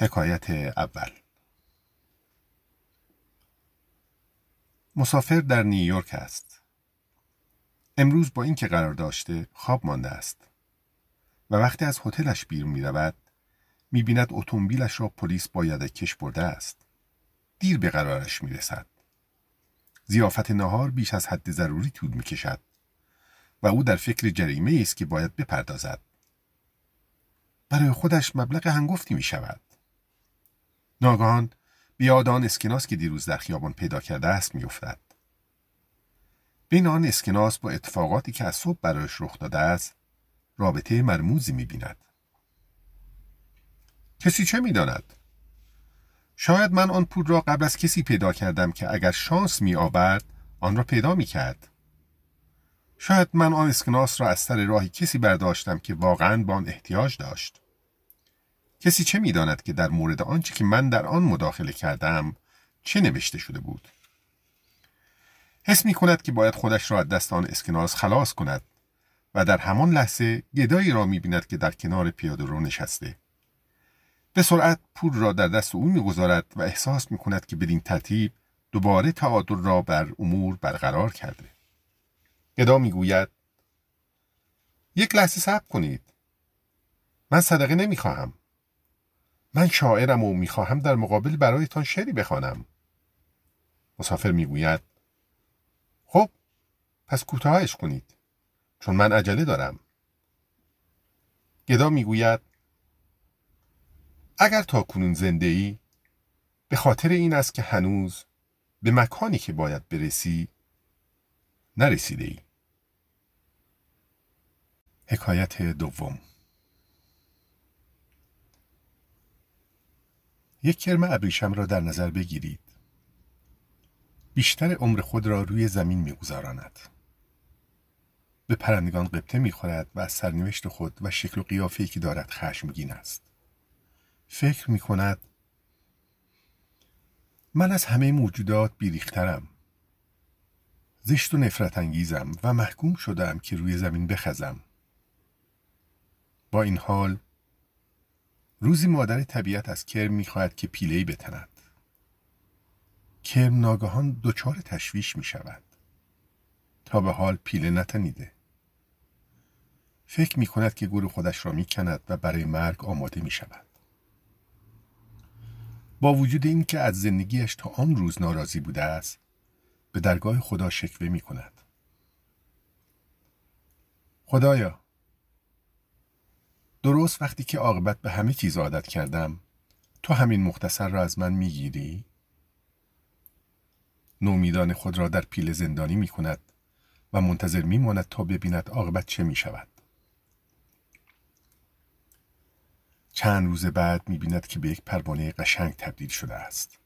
حکایت اول مسافر در نیویورک است. امروز با اینکه قرار داشته خواب مانده است و وقتی از هتلش بیرون می رود می بیند اتومبیلش را پلیس با یدکش برده است. دیر به قرارش می رسد. زیافت نهار بیش از حد ضروری طول می کشد و او در فکر جریمه است که باید بپردازد. برای خودش مبلغ هنگفتی می شود. ناگهان بیاد آن اسکناس که دیروز در خیابان پیدا کرده است میافتد بین آن اسکناس با اتفاقاتی که از صبح برایش رخ داده است رابطه مرموزی می‌بیند کسی چه می‌داند شاید من آن پول را قبل از کسی پیدا کردم که اگر شانس می آورد آن را پیدا می کرد. شاید من آن اسکناس را از سر راهی کسی برداشتم که واقعا با آن احتیاج داشت. کسی چه می‌داند که در مورد آنچه که من در آن مداخله کردم چه نوشته شده بود؟ حس می کند که باید خودش را از دست آن اسکناس خلاص کند و در همان لحظه گدایی را می بیند که در کنار پیاده رو نشسته. به سرعت پول را در دست او می‌گذارد و احساس می کند که بدین ترتیب دوباره تعادل را بر امور برقرار کرده. گدا می‌گوید یک لحظه صبر کنید. من صدقه نمی‌خواهم. من شاعرم و می‌خواهم در مقابل برایتان شعری بخوانم. مسافر می‌گوید خب پس کوتاهش کنید چون من عجله دارم. گدا می‌گوید اگر تا کنون زنده ای به خاطر این است که هنوز به مکانی که باید برسی نرسیده ای. حکایت دوم یک کرم ابریشم را در نظر بگیرید. بیشتر عمر خود را روی زمین میگذراند. به پرندگان قبطه می‌خورد و از سرنوشت خود و شکل و قیافه‌ای که دارد خشمگین است. فکر می کند من از همه موجودات بیریخترم. زشت و نفرت انگیزم و محکوم شدم که روی زمین بخزم. با این حال روزی مادر طبیعت از کرم می‌خواهد که پیلهی بتند. کرم ناگهان دچار تشویش می شود. تا به حال پیله نتنیده. فکر می کند که گور خودش را می کند و برای مرگ آماده می شود. با وجود این که از زندگیش تا آن روز ناراضی بوده است به درگاه خدا شکوه می کند. خدایا درست وقتی که عاقبت به همه چیز عادت کردم تو همین مختصر را از من می‌گیری؟ نومیدان خود را در پیل زندانی می کند و منتظر می ماند تا ببیند عاقبت چه می شود. چند روز بعد می بیند که به یک پروانه قشنگ تبدیل شده است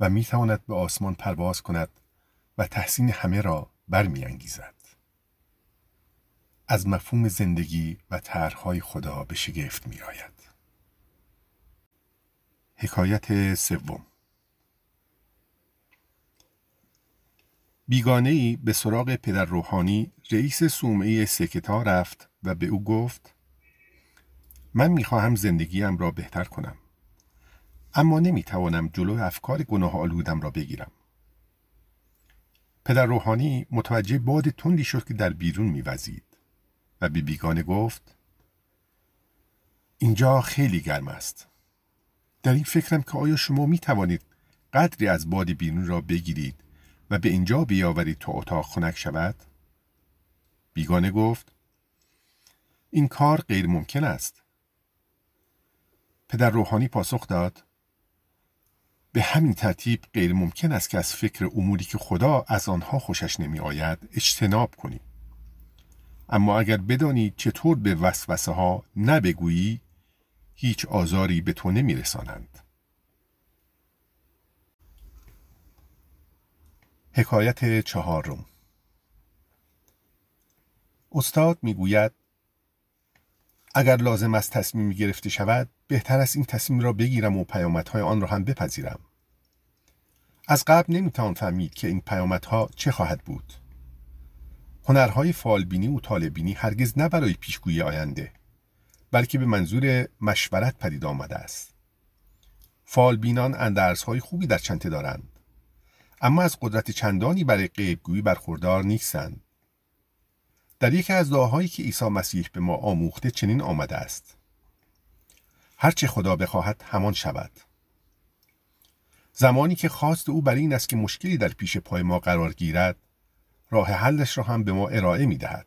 و می تواند به آسمان پرواز کند و تحسین همه را برمیانگیزد. از مفهوم زندگی و طرحهای خدا به شگفت می آید. حکایت سوم. بیگانه ای به سراغ پدر روحانی رئیس سومعی سکتا رفت و به او گفت من می‌خواهم زندگیم را بهتر کنم اما نمی‌توانم جلو افکار گناه آلودم را بگیرم. پدر روحانی متوجه باد تندی شد که در بیرون میوزید. و به بیگانه گفت اینجا خیلی گرم است در این فکرم که آیا شما می توانید قدری از باد بیرون را بگیرید و به اینجا بیاورید تا اتاق خنک شود؟ بیگانه گفت این کار غیر ممکن است. پدر روحانی پاسخ داد به همین ترتیب غیر ممکن است که از فکر اموری که خدا از آنها خوشش نمی آید اجتناب کنید. اما اگر بدانی چطور به وسوسه ها نبگویی هیچ آزاری به تو نمی رسانند. حکایت چهارم استاد می‌گوید اگر لازم است تصمیمی گرفته شود بهتر است این تصمیم را بگیرم و پیامدهای آن را هم بپذیرم. از قبل نمی‌توان فهمید که این پیامدها چه خواهد بود. هنرهای فالبینی و طالبینی هرگز نه برای پیشگویی آینده بلکه به منظور مشورت پدید آمده است. فالبینان اندرزهای خوبی در چنته دارند اما از قدرت چندانی برای غیبگویی برخوردار نیستند. در یکی از دعاهایی که عیسی مسیح به ما آموخته چنین آمده است. هرچه خدا بخواهد همان شود. زمانی که خواست او بر این است که مشکلی در پیش پای ما قرار گیرد راه حلش را هم به ما ارائه می دهد.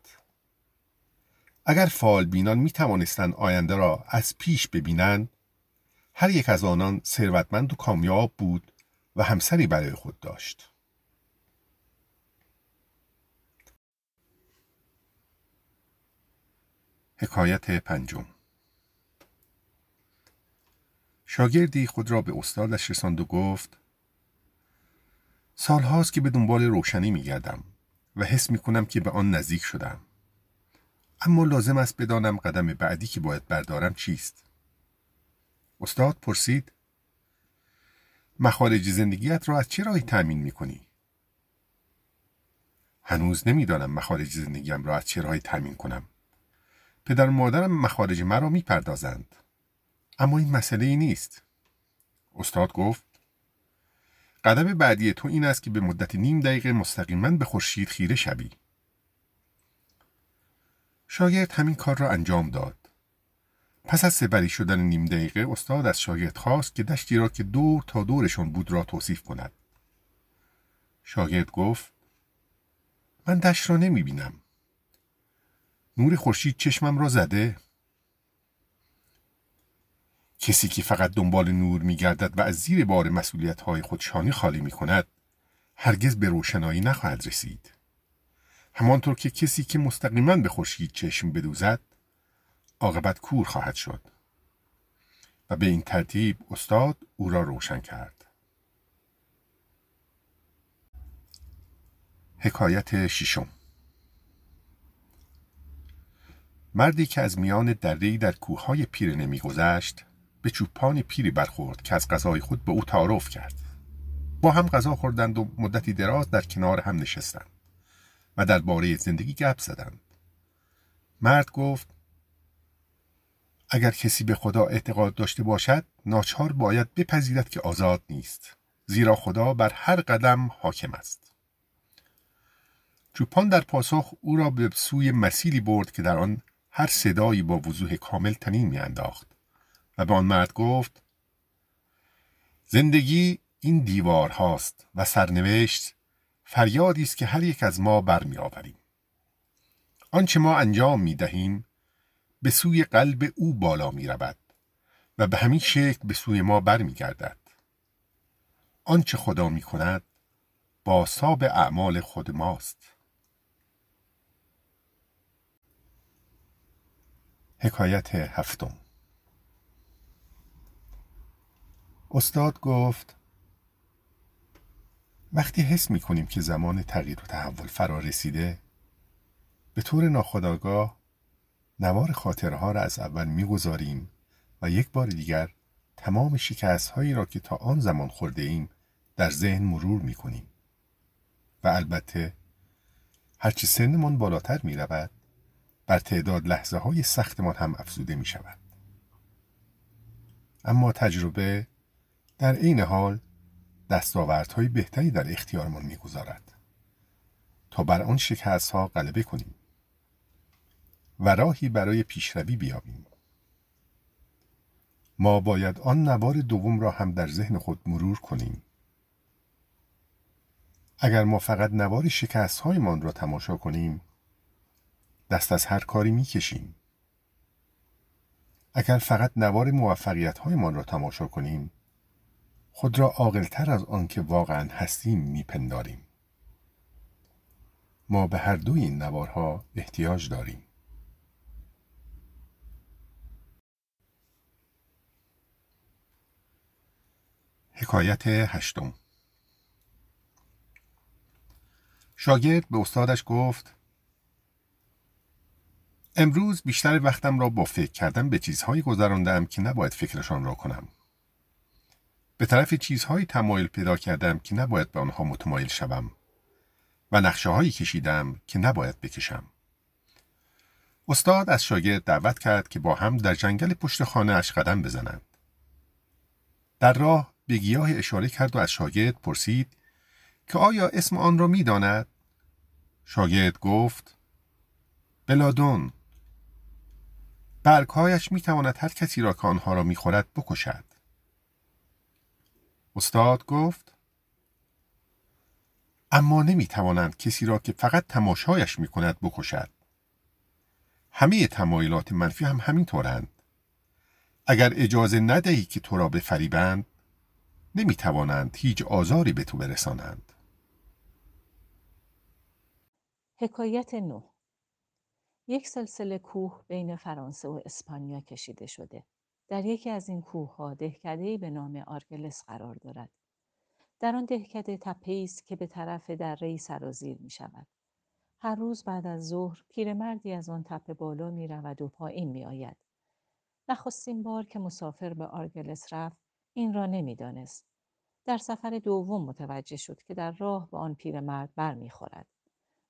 اگر فال بینان می توانستند آینده را از پیش ببینند هر یک از آنان ثروتمند و کامیاب بود و همسری برای خود داشت. حکایت پنجم شاگردی خود را به استادش رساند و گفت سالهاست که به دنبال روشنی می گردم و حس می کنم که به آن نزدیک شدم. اما لازم است بدانم قدم بعدی که باید بردارم چیست. استاد پرسید مخارج زندگیت را از چه راهی تأمین می کنی؟ هنوز نمی‌دانم مخارج زندگیم را از چه راهی تأمین کنم. پدر و مادرم مخارج مرا می‌پردازند. اما این مسئله ای نیست. استاد گفت قدم بعدی تو این است که به مدت نیم دقیقه مستقیما به خورشید خیره شوی. شاگرد همین کار را انجام داد. پس از سپری شدن نیم دقیقه استاد از شاگرد خواست که دشتی را که دور تا دورشان بود را توصیف کند. شاگرد گفت من دشت را نمی بینم. نور خورشید چشمم را زده کسی که فقط دنبال نور می گردد و از زیر بار مسئولیت های خودشانی خالی می کند هرگز به روشنایی نخواهد رسید. همانطور که کسی که مستقیما به خورشید چشم بدوزد عاقبت کور خواهد شد. و به این ترتیب استاد او را روشن کرد. حکایت ششم. مردی که از میان درهای در کوههای پیره نمیگذشت به چوپان پیری برخورد که از غذای خود به او تعارف کرد. با هم غذا خوردند و مدتی دراز در کنار هم نشستند و درباره زندگی گپ زدند. مرد گفت اگر کسی به خدا اعتقاد داشته باشد ناچار باید بپذیرد که آزاد نیست زیرا خدا بر هر قدم حاکم است. چوپان در پاسخ او را به سوی مسیلی برد که در آن هر صدایی با وضوح کامل تنین میانداخت. و به آن مرد گفت زندگی این دیوار هاست و سرنوشت فریادی است که هر یک از ما برمیآوریم. آنچه ما انجام می دهیم به سوی قلب او بالا می رود و به همین شکل به سوی ما برمیگردد. آنچه خدا می کند با ساب اعمال خود ماست. حکایت هفتم استاد گفت وقتی حس می کنیم که زمان تغییر و تحول فرا رسیده به طور ناخودآگاه نوار خاطرها را از اول می‌گذاریم و یک بار دیگر تمام شکست هایی را که تا آن زمان خورده ایم در ذهن مرور می کنیم و البته هرچی سنمان بالاتر می رود بر تعداد لحظه های سختمان هم افزوده می شود. اما تجربه در عین حال دستاوردهای بهتری در اختیارمان می‌گذارد. تا بر آن شکست ها غلبه کنیم و راهی برای پیشروی بیابیم. ما باید آن نوار دوم را هم در ذهن خود مرور کنیم. اگر ما فقط نوار شکست هایمان را تماشا کنیم دست از هر کاری می‌کشیم. اگر فقط نوار موفقیت هایمان را تماشا کنیم خود را عاقلتر از آنکه واقعا هستیم میپنداریم. ما به هر دوی این نوارها احتیاج داریم. حکایت هشتم. شاگرد به استادش گفت امروز بیشتر وقتم را با فکر کردن به چیزهایی گذراندم که نباید فکرشان را کنم. به طرف چیزهایی تمایل پیدا کردم که نباید به آنها متمایل شوم و نقشه هایی کشیدم که نباید بکشم. استاد از شاگرد دعوت کرد که با هم در جنگل پشت خانه اش قدم بزنند. در راه به گیاه اشاره کرد و از شاگرد پرسید که آیا اسم آن را می داند؟ شاگرد گفت بلادون برگهایش می تواند هر کسی را که آنها را می خورد بکشد. استاد گفت اما نمی توانند کسی را که فقط تماشایش می کند بکشد. همه تمایلات منفی هم همین طورند. اگر اجازه ندهی که تو را بفریبند نمی توانند هیچ آزاری به تو برسانند. حکایت نو یک سلسله کوه بین فرانسه و اسپانیا کشیده شده. در یکی از این کوه ها دهکده به نام آرگلس قرار دارد. در آن دهکده تپه است که به طرف دره سرازیر می شود. هر روز بعد از ظهر پیرمردی از آن تپه بالا می رود و پایین می آید. نخستین بار که مسافر به آرگلس رفت این را نمی‌دانست. در سفر دوم متوجه شد که در راه به آن پیرمرد برمیخورد.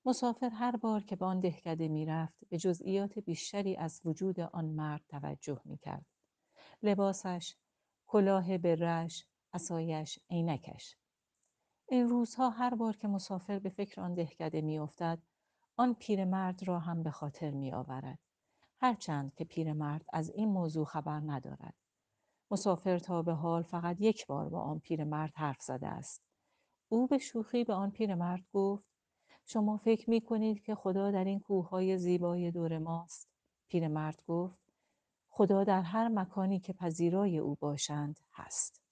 مسافر هر بار که به آن دهکده می‌رفت به جزئیات بیشتری از وجود آن مرد توجه می‌کرد. لباسش، کلاه برش، اسایش، عینکش. این روزها هر بار که مسافر به فکر آن دهکده میافتد آن پیرمرد را هم به خاطر میآورد. هرچند که پیرمرد از این موضوع خبر ندارد. مسافر تا به حال فقط یک بار با آن پیرمرد حرف زده است. او به شوخی به آن پیرمرد گفت شما فکر می کنید که خدا در این کوههای زیبای دور ماست؟ پیرمرد گفت خدا در هر مکانی که پذیرای او باشند هست.